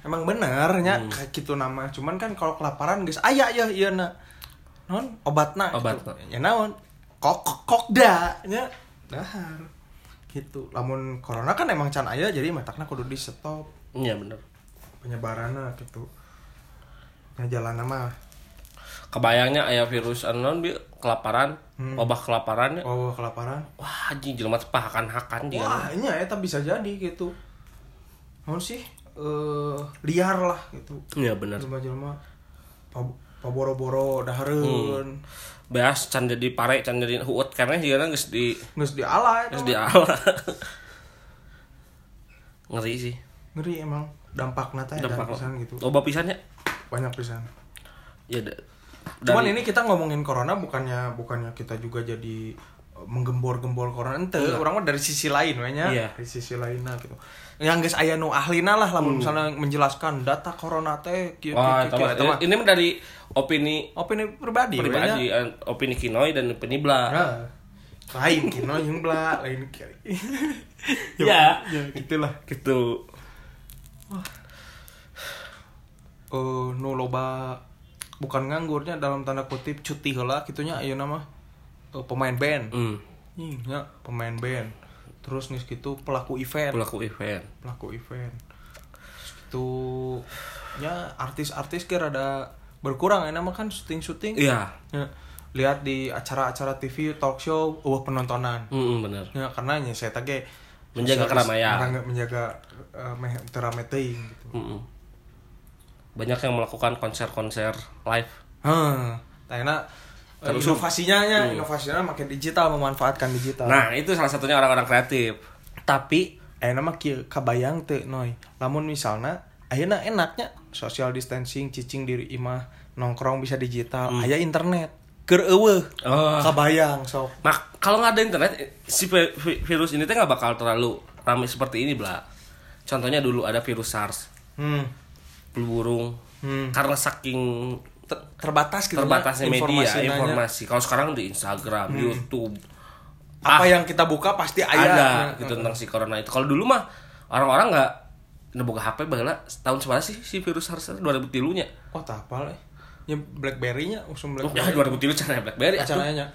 Emang bener nya Hmm. kayak gitu nama. Cuman kan kalau kelaparan guys aya ya iya na. Non obatna. Obatna. Gitu. Ya naon? Kok kok kokda nya dahar. Gitu. Lamun corona kan emang can aya jadi matakna kudu di stop iya bener penyebaranna gitu. Nah jalan mah kebayangnya ayah virus anon bi kelaparan Hmm. wabah kelaparan ya. oh kelaparan. wah anjing jelema pahakan hakan dia Wah, ini eta bisa jadi gitu. Naon sih? Eh liar lah gitu. iya bener Jelema-jelema pab- paboro-boro dahareun. beas can jadi pare can jadi huut karena dia geus di Nges di ala geus di ala ngeri sih Ngeri emang dampak nata ya dampak pisan gitu. loba pisannya Banyak pisan. ya da- Cuman dari- ini kita ngomongin corona bukannya bukannya kita juga jadi menggembor-gembor corona ente orang mah dari sisi lain we nya Iya. dari sisi lainnya gitu. Yang guys aya nu ahlina lah lamun misalnya menjelaskan data corona teh mah- mah ini mah dari opini opini pribadi pribadi eh, opini kinoi dan opini bla. Nah, lain kino yang bela lain kiri. Ya. ya gitulah. Gitu. Eh nu loba bukan nganggurnya dalam tanda kutip cuti heula kitunya ayeuna mah eh, pemain band. Hmm. Ih, nya pemain band. Terus nih gitu pelaku event. Pelaku event. Pelaku event. Gitu ya artis-artis kira ada berkurang ya nama kan syuting-syuting. Iya. Ya, lihat di acara-acara TV talk show uh penontonan. Hmm, bener. Ya karena nya saya tage Menjaga keramaian. menjaga, menjaga uh, meh terame teuing gitu. Mm-mm. banyak yang melakukan konser-konser live. Hah, tayana Terus- inovasinya nya inovasinya makin digital memanfaatkan digital. Nah itu salah satunya orang-orang kreatif. Tapi eh nama kieu kabayang teu noy lamun misalna ayeuna enaknya social distancing cicing diri imah nongkrong bisa digital aya internet. Keur eueuh. Oh. Kabayang sok. Nah kalau nggak ada internet si vi- vi- virus ini tuh nggak bakal terlalu ramai seperti ini bla. Contohnya dulu ada virus SARS. Hmm. flu burung. Hmm. karena saking Ter- terbatas gitu terbatasnya media informasi informasi. Kalau sekarang di Instagram YouTube apa Ah, yang kita buka pasti aya ada Nah, gitu uh, tentang si corona itu. Kalau dulu mah orang-orang nggak neboga HP baheula tahun seberapa sih si virus SARS 2003 nya oh tak apa lah ya Blackberry-nya usum Oh, ya Blackberry 2003 cara BlackBerry atuh. acaranya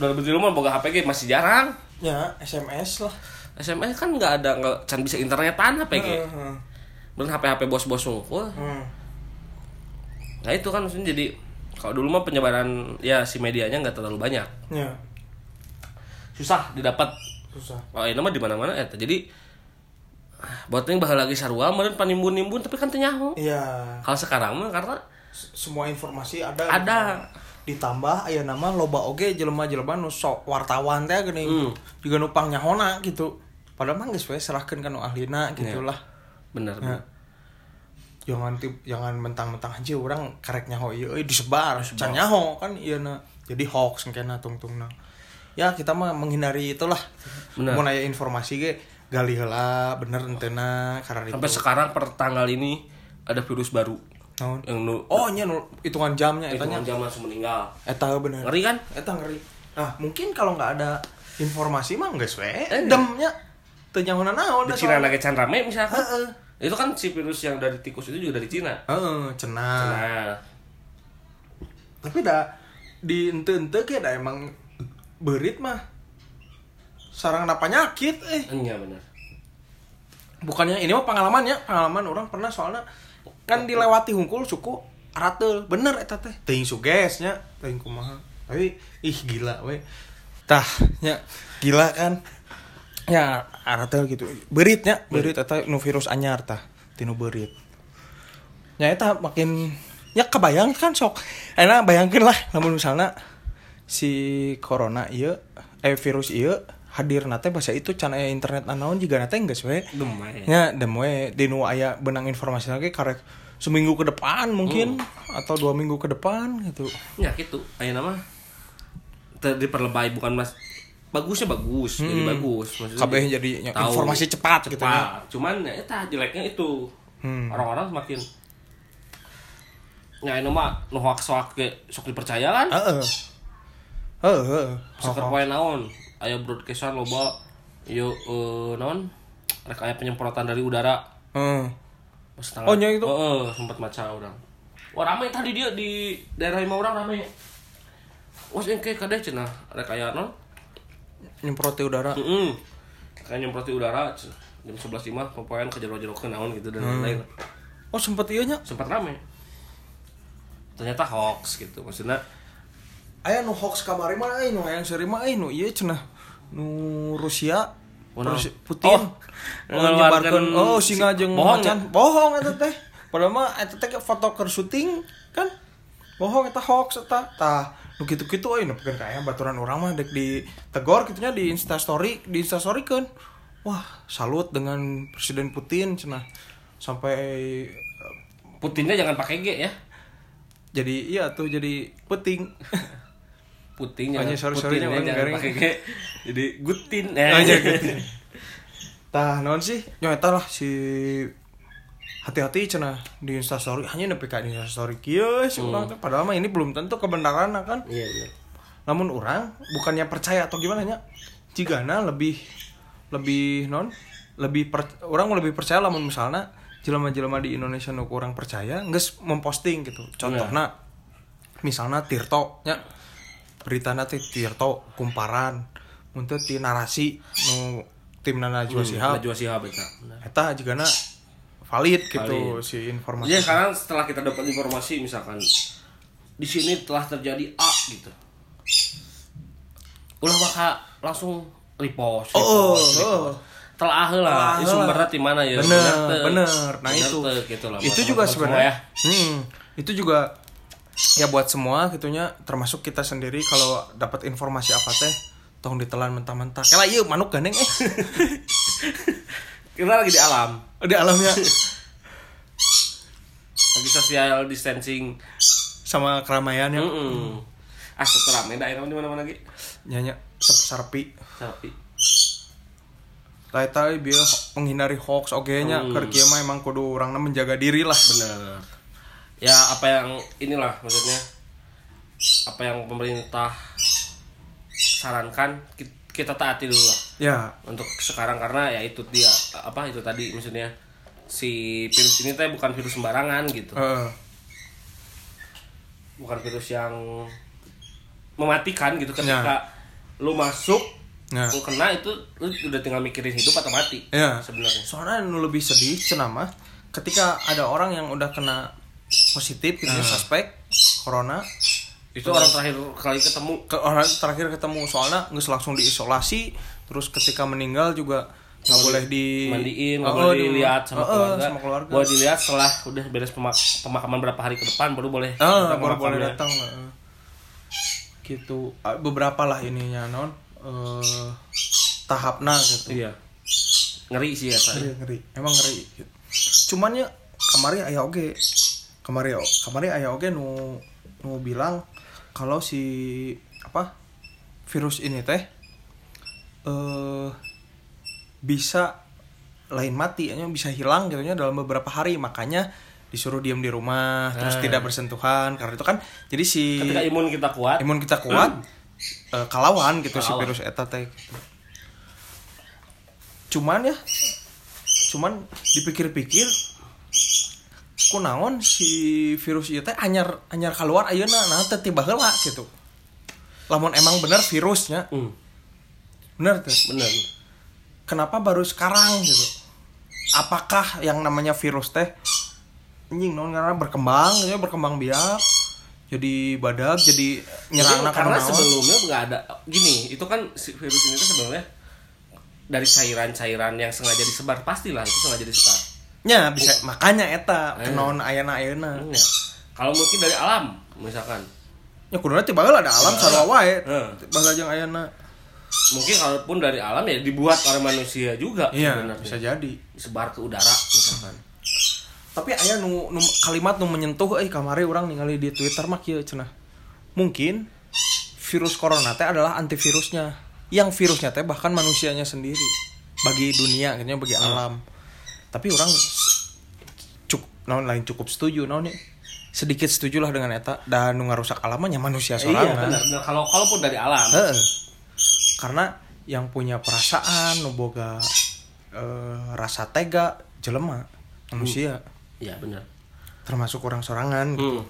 2003 mah boga HP ge masih jarang. Ya SMS lah. SMS kan nggak ada nggak can bisa internetan HP ge Heeh. belum HP HP bos-bos wah Hmm. Nah itu kan maksudnya jadi kalau dulu mah penyebaran ya si medianya nggak terlalu banyak. Ya. Susah didapat. Susah. Oh ini mah di mana mana ya jadi buat yang bahal lagi sarua meureun panimbun nimbun tapi kan teu nyaho. Iya. Kalau sekarang mah karena semua informasi ada. Ada. ditambah aya nama loba oge jelema-jelema nu sok wartawan teh geuning Hmm. juga numpang nyahona gitu. Padahal mah geus we serahkeun ka nu ahlina gitulah. Bener Ya. Jangan tip jangan mentang-mentang aja orang karek nyaho ieu euy disebar can nyaho kan iya na jadi hoax kena tungtungna ya kita mah menghindari itulah. Bener. mau nanya informasi ge gali heula bener entena karena sampai itu. sekarang per tanggal ini ada virus baru. Naon? yang nu oh nya nu- hitungan jamnya itu etanya jam langsung meninggal. Eta bener. Ngeri kan? Eta ngeri. Nah mungkin kalau nggak ada informasi mah nggak we Eh. demnya. Teu nyaho naon di Cina lagi can rame misalkan. Heeh. Itu kan si virus yang dari tikus itu juga dari Cina. Cenah. nah Tapi dah di ente-ente kayak dah emang berit mah. Sarang ada penyakit eh. iya benar. Bukannya ini mah pengalamannya, pengalaman orang pernah soalnya kan dilewati hungkul suku aratel. Bener eta teh. Teuing sugesnya teuing kumaha. Tapi ih gila we. Tah nya gila kan ya aratel gitu. Beritnya berit eta nu virus anyar tah tinu berit nya eta makin ya kebayang kan sok. Enak bayangkeun lah namun misalnya si corona iya eh virus iya hadir nate bahasa itu can aya internet anaon juga nate we. Demai nya dem we di nu aya benang informasi lagi karek seminggu ke depan mungkin atau dua minggu ke depan gitu. Ya gitu. Ayo nama diperlebay bukan mas bagusnya bagus jadi bagus. Maksudnya kabeh jadi tahu informasi cepat, gitu ya. Cepat cuman ya eta jeleknya itu. Hmm. orang-orang semakin ya ini mah nu hoax hoax ge sok dipercaya kan? Heeh. Heeh heeh. Seker poe naon? Aya broadcastan loba. Ieu eh, naon? Rek aya penyemprotan dari udara. Heeh. Tanggal- Oh, itu? Heeh, sempat maca orang. Wah, ramai tadi dia di daerah lima orang ramai. Wah, yang kayak kadeh cenah. Rek aya naon? Nyemproti udara. Heeh. Kayak nyemproti udara jam 11.05 pokoknya ke jero-jero ke naon gitu dan lain-lain. oh sempet iya nya Sempat ramai. Ternyata hoax gitu. Maksudnya aya nu hoax kamari mah euy nu hayang seri mah euy nu ieu cenah. Nu Rusia Putin Oh, menyebarkan oh singa jeung bohong macan. Bohong eta teh. Padahal mah eta teh foto keur syuting kan? Bohong eta hoax eta. Tah nu kitu-kitu euy nu pikeun kaya baturan urang mah dek di tegor kitunya di Insta story di Insta story kan wah salut dengan Presiden Putin cenah sampai Putinnya jangan pakai G ya. jadi iya tuh jadi puting Putin Oh, jangan iya, sorry, sorry, Putinnya orang jangan garing. Jadi Gutin. Oh, iya, gitu. Tah, naon sih? Nya eta lah si hati-hati cenah di instastory. Hanya nepi ka di instastory. Kieu si urang teh padahal mah ini belum tentu kebenaran kan? Iya, iya. namun orang bukannya percaya atau gimana nya? Jigana lebih lebih non lebih per, orang lebih percaya lamun misalnya jelema-jelema di Indonesia nu kurang percaya geus memposting gitu. Contohnya misalnya Tirto nya. Berita nanti Tirto kumparan. Untuk ti narasi nu tim Najwa Shihab Najwa Shihab eta. Benar. eta jigana valid gitu Valid. si informasi Jadi sekarang setelah kita dapat informasi misalkan di sini telah terjadi A gitu. Ulah maka langsung repost. Oh, repost, oh. repost. Telah lah, Telah ini heula. sumbernya di mana ya? bener bener nah Bener itu gitu lah. itu juga sebenarnya hmm, itu juga ya buat semua gitunya termasuk kita sendiri kalau dapat informasi apa teh tong ditelan mentah-mentah kela iya manuk gandeng eh Kita lagi di alam, di alamnya lagi social distancing. sama keramaian ya Heeh. Ah, setelah rame daerah di mana-mana lagi. nyanyi sep- sarpi Tapi tai biar menghindari hoax oke nya Hmm. kieu mah emang kudu urangna menjaga diri lah bener. Ya apa yang inilah maksudnya apa yang pemerintah sarankan ki- kita taati dulu lah ya untuk sekarang karena ya itu dia apa itu tadi maksudnya si virus ini teh bukan virus sembarangan gitu eh, bukan virus yang mematikan gitu Ya. ketika lu masuk Nah. lu kena itu lu udah tinggal mikirin hidup atau mati Ya. sebenarnya soalnya nu lebih sedih cenah mah ketika ada orang yang udah kena positif gitu ya, suspek corona itu orang terakhir kali ketemu ke orang terakhir ketemu soalnya nggak langsung diisolasi terus ketika meninggal juga nggak boleh di mandiin nggak Oh, boleh di- dilihat sama Oh, oh, keluarga. sama keluarga. Boleh dilihat setelah udah beres pemak- pemakaman berapa hari ke depan baru boleh datang baru boleh datang gitu. Ah, beberapa lah ininya non eh tahapna gitu. Iya. Ngeri sih ya Pak. ngeri ngeri. Emang ngeri. Gitu. cuman ya kamari aya oge kamari kamari aya oge nu nu bilang kalau si apa virus ini teh eh bisa lain mati hanya bisa hilang gitu nya dalam beberapa hari makanya disuruh diam di rumah terus Ah. tidak bersentuhan karena itu kan jadi si ketika imun kita kuat imun kita kuat eh, kalawan gitu si Kalawan. virus eta teh gitu. cuman ya cuman dipikir-pikir kunaon si virus ieu teh anyar anyar keluar ayeuna nah teh tiba heula gitu lamun emang bener virusnya Hmm, bener tuh. Bener kenapa baru sekarang gitu? Apakah yang namanya virus teh anjing non karena berkembang ya berkembang biak jadi badak jadi nyerang anak karena sebelumnya nggak ada gini itu kan virus ini tuh sebenarnya dari cairan-cairan yang sengaja disebar pastilah itu sengaja disebar. Nya bisa makanya eta Eh. kenaon ayana ayana Ya. kalau mungkin dari alam misalkan. Nya kuduna tiba heula ada alam sarua wae Eh. tiba lajeng ayana mungkin kalaupun dari alam ya dibuat oleh manusia juga iya sebenarnya. bisa jadi. Disebar ke udara misalkan. Tapi aya nu, nu kalimat nu menyentuh eh kamari orang ningali di Twitter mah kieu cenah. Mungkin virus corona teh adalah antivirusnya yang virusnya teh bahkan manusianya sendiri bagi dunia akhirnya bagi alam. Tapi orang cukup non lain cukup setuju non ya. sedikit setuju lah dengan eta dan nu ngarusak alamnya manusia iya sorangan. benar benar. Kalau kalaupun dari alam Heeh. Karena yang punya perasaan nu boga eh, rasa tega jelema manusia iya benar termasuk orang sorangan Hmm.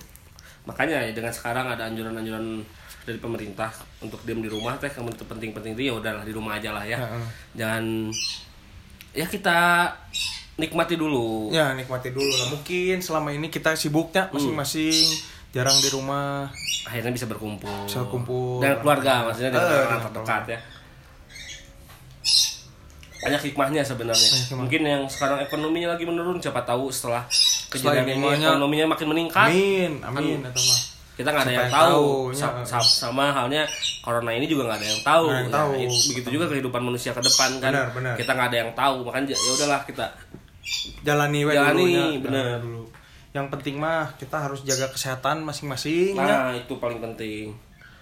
Makanya ya, dengan sekarang ada anjuran-anjuran dari pemerintah untuk diam di rumah teh kamu itu penting-penting itu ya udahlah di rumah aja lah ya. Heeh. Jangan ya kita nikmati dulu. ya nikmati dulu lah mungkin selama ini kita sibuknya masing-masing jarang di rumah Akhirnya bisa berkumpul. Bisa kumpul. dengan keluarga maksudnya dengan Eh, orang dengan terdekat ya. Banyak hikmahnya sebenarnya. hikmah. Mungkin yang sekarang ekonominya lagi menurun, siapa tahu setelah kejadian ini ekonominya makin meningkat. amin amin atau mah kita nggak ada yang yang tahu, tahu, Sa- ya. sa- sama halnya corona ini juga nggak ada yang tahu, yang Ya, tahu. it- begitu juga kehidupan manusia ke depan kan Benar, benar. kita nggak ada yang tahu makanya ya udahlah kita jalani Jalani, dulunya. Jalani dulu yang penting mah kita harus jaga kesehatan masing-masing ya. nah itu paling penting.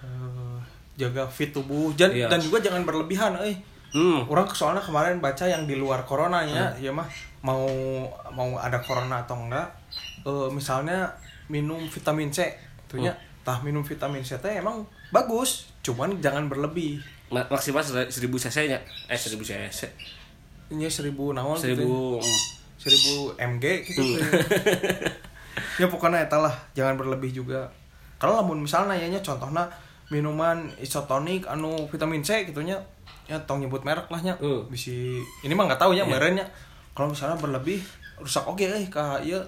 Eh, jaga fit tubuh. Dan, Iya. dan juga jangan berlebihan eh hmm. Orang soalnya kemarin baca yang di luar corona ya. Ya mah mau mau ada corona atau enggak eh, misalnya minum vitamin C tuhnya tah minum vitamin C teh emang bagus cuman jangan berlebih. Ma- maksimal ser- 1000 cc nya. Eh 1000 cc. Ini seribu naon gitu ya. 1000 mm. seribu mg gitu ya pokoknya eta lah jangan berlebih juga kalau lamun misalnya nanya contohnya minuman isotonik anu vitamin C gitunya ya tong nyebut merek lah nya Hmm. bisi ini mah nggak tahu ya Iya. mereknya kalau misalnya berlebih rusak oke eh ka ieu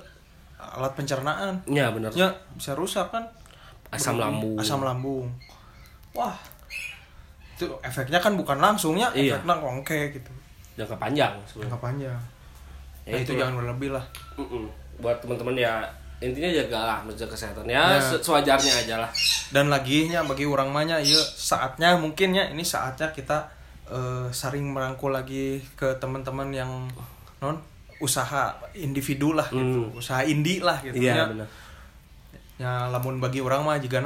alat pencernaan ya benar ya bisa rusak kan Asam Berlebih. lambung. asam lambung wah itu efeknya kan bukan langsungnya Iya. efeknya kongke gitu jangka panjang sebenarnya jangka panjang Ya, nah, itu itulah. jangan berlebih lah Mm-mm. buat teman-teman ya intinya jagalah menjaga kesehatan ya, Ya. se- sewajarnya aja lah dan lagi nya bagi orang mahnya iya saatnya mungkin ya ini saatnya kita eh, saring merangkul lagi ke teman-teman yang non usaha individu lah gitu Hmm. usaha indie lah gitu iya ya. benar ya lamun bagi orang mah jika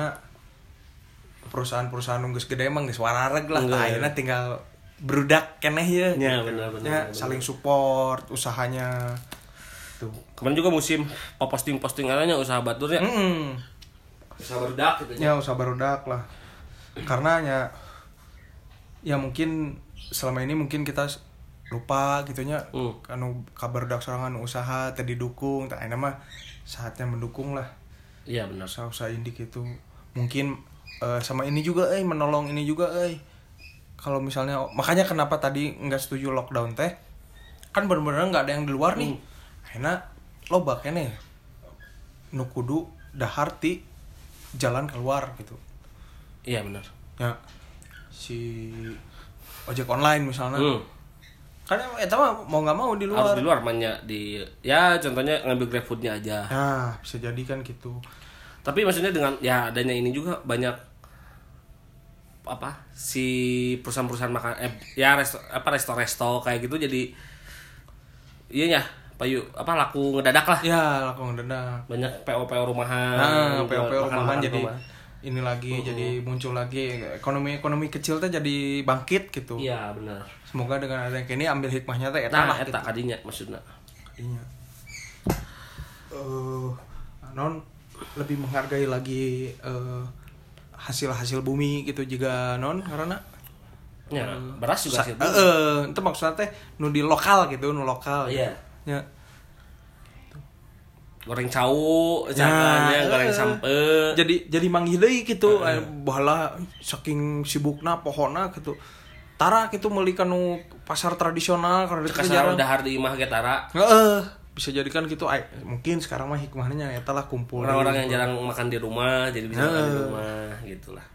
perusahaan-perusahaan nunggus gede emang geus warareg lah nah, ya. ayeuna tinggal berudak keneh ya ya benar benar ya benar. saling support usahanya tuh kemarin juga musim posting posting arahnya usaha batur ya. Mm-mm. usaha berdak gitu ya? Ya usaha barudak lah. Karena ya ya mungkin selama ini mungkin kita lupa gitunya Hmm. anu kabar dak sorangan usaha tadi dukung tak enak mah saatnya mendukung lah. Iya benar. Usaha-usaha indik itu mungkin eh, sama ini juga eh menolong ini juga eh. Kalau misalnya makanya kenapa tadi nggak setuju lockdown teh? Kan bener-bener nggak ada yang di luar nih enak loba kene nu kudu daharti jalan keluar gitu. Iya benar. Ya si ojek online misalnya. Hmm. kan eta mah mau nggak mau di luar. Harus di luar mainnya di ya contohnya ngambil grab foodnya aja. Nah bisa jadi kan gitu. Tapi maksudnya dengan ya adanya ini juga banyak apa si perusahaan-perusahaan makan eh ya resto apa resto-resto kayak gitu jadi iya ya payu apa laku ngedadak lah. Ya laku ngedadak. Banyak PO PO rumahan nah jual PO rumahan jadi rumah. ini lagi jadi muncul lagi. Ekonomi ekonomi kecil teh jadi bangkit gitu. Iya benar. Semoga dengan ada yang kini ambil hikmahnya teh eta nah lah eta gitu. kadinya maksudnya Iya. Eh, non lebih menghargai lagi eh, hasil-hasil bumi gitu juga non karena ya beras juga eh, eh, itu maksudnya teh nu di lokal gitu nu lokal Iya. Ya goreng cau Nah, caranya goreng eh. sampe. Jadi jadi manggih deui gitu eh, bahala saking sibukna pohona gitu. Tara gitu meuli nu pasar tradisional karena itu jarang dahar di imah getara Heeh, bisa jadikan gitu ay, mungkin sekarang mah hikmahnya eta lah kumpul orang-orang yang jarang makan di rumah jadi bisa makan di rumah gitulah.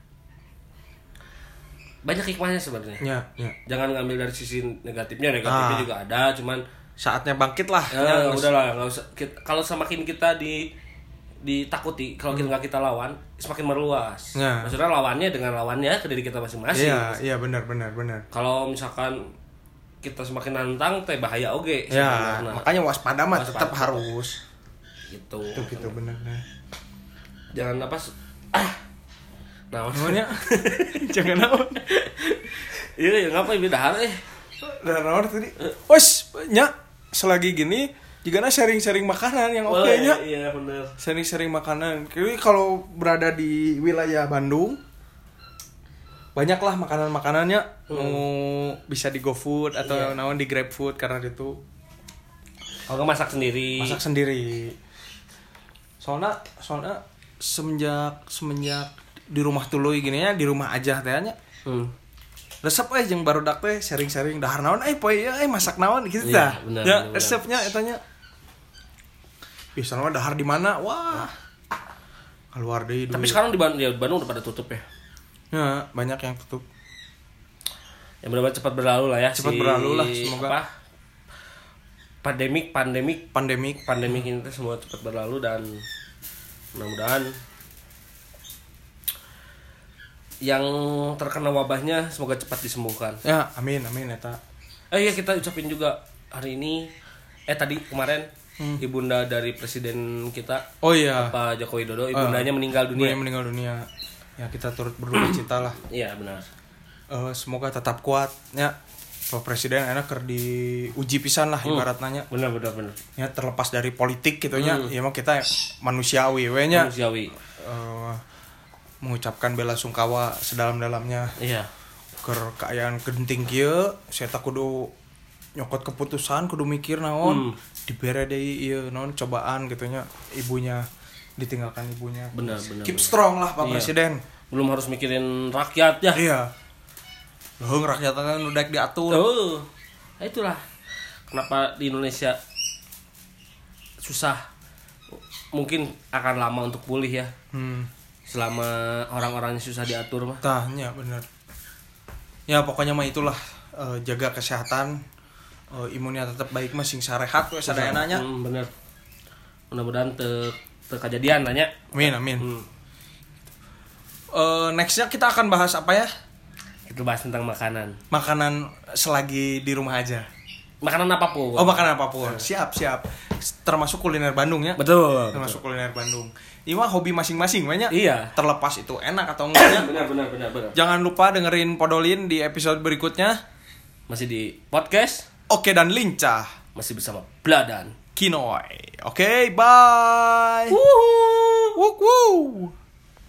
Banyak hikmahnya sebenarnya. Ya ya. Jangan ngambil dari sisi negatifnya negatifnya Ah. juga ada cuman saatnya bangkit lah ya, Ya, udahlah nggak usah kalau semakin kita di ditakuti kalau kita nggak kita lawan semakin meluas Hmm. Ya. maksudnya lawannya dengan lawannya ke diri kita masing-masing Iya, iya benar benar benar. kalau misalkan kita semakin nantang teh bahaya oge Ya, sebenarnya. makanya waspada mah Waspada. tetap harus. gitu Itu gitu benar nah. jangan apa ah nah Namanya jangan naon. iya ya ngapain beda eh Dan naon tadi? Wes, nya selagi gini jika sharing-sharing makanan yang oke Boleh, nya. iya bener Sharing-sharing makanan. Jadi kalau berada di wilayah Bandung banyaklah makanan-makanannya mau bisa di GoFood atau Iya. naon di GrabFood karena itu kalau masak sendiri masak sendiri soalnya soalnya semenjak semenjak di rumah tuluy gini ya di rumah aja tehnya hmm. Resep eh yang baru dak teh sharing-sharing dahar naon eh poe ya eh masak naon gitu Iya, dah. ya resepnya etanya bisa nama dahar di mana? Wah. Keluar deh tapi sekarang di Bandung, ya, Bandung udah pada tutup ya? Ya banyak yang tutup. Yang benar-benar cepat berlalu lah ya Cepat berlalu lah, semoga. apa, pandemik pandemik. Pandemik. Pandemik ini semua cepat berlalu dan mudah-mudahan yang terkena wabahnya semoga cepat disembuhkan. Ya amin amin eta. Eh iya kita ucapin juga hari ini eh tadi kemarin Hmm. ibunda dari presiden kita oh iya. Pak Joko Widodo ibundanya meninggal dunia. dunia meninggal dunia. Ya kita turut berduka cita lah. Iya benar. Eh, semoga tetap kuat. Ya Pak Presiden enak ker di uji pisan lah Hmm. ibarat nanya benar benar benar. Ya terlepas dari politik gitu nya. Hmm. ya mah kita manusiawi we nya. Manusiawi. Eh, mengucapkan bela sungkawa sedalam-dalamnya. Iya. Ker keayaan genting kieu saya tak kudu nyokot keputusan kudu mikir naon Hmm. dibere deui ieu naon cobaan gitu nya ibunya ditinggalkan ibunya. Benar benar keep benar. strong lah Pak Iya. Presiden. Belum harus mikirin rakyat ya? Iya. Loh, rakyat kan udah diatur. Oh, nah itulah. Kenapa di Indonesia susah? Mungkin akan lama untuk pulih ya. Hmm. Selama orang-orangnya susah diatur mah. Tanya bener. Ya pokoknya mah itulah eh, jaga kesehatan eh, imunnya tetap baik mah sing sarehat we sadayananya. Hmm, bener. Mudah-mudahan te terkejadian nanya. Amin amin. Hmm. Eh, nextnya kita akan bahas apa ya? Kita bahas tentang makanan. Makanan selagi di rumah aja. Makanan apa pun. Oh makanan apa pun. Siap siap. Termasuk kuliner Bandung ya. betul. Termasuk kuliner Bandung. Ini mah hobi masing-masing banyak. Iya. Terlepas itu enak atau enggaknya. Benar benar benar benar. Jangan lupa dengerin Podolin di episode berikutnya. Masih di podcast Oke dan lincah. masih bersama Bladan. Kinoy. Oke, bye. Wuhu. Woo woo.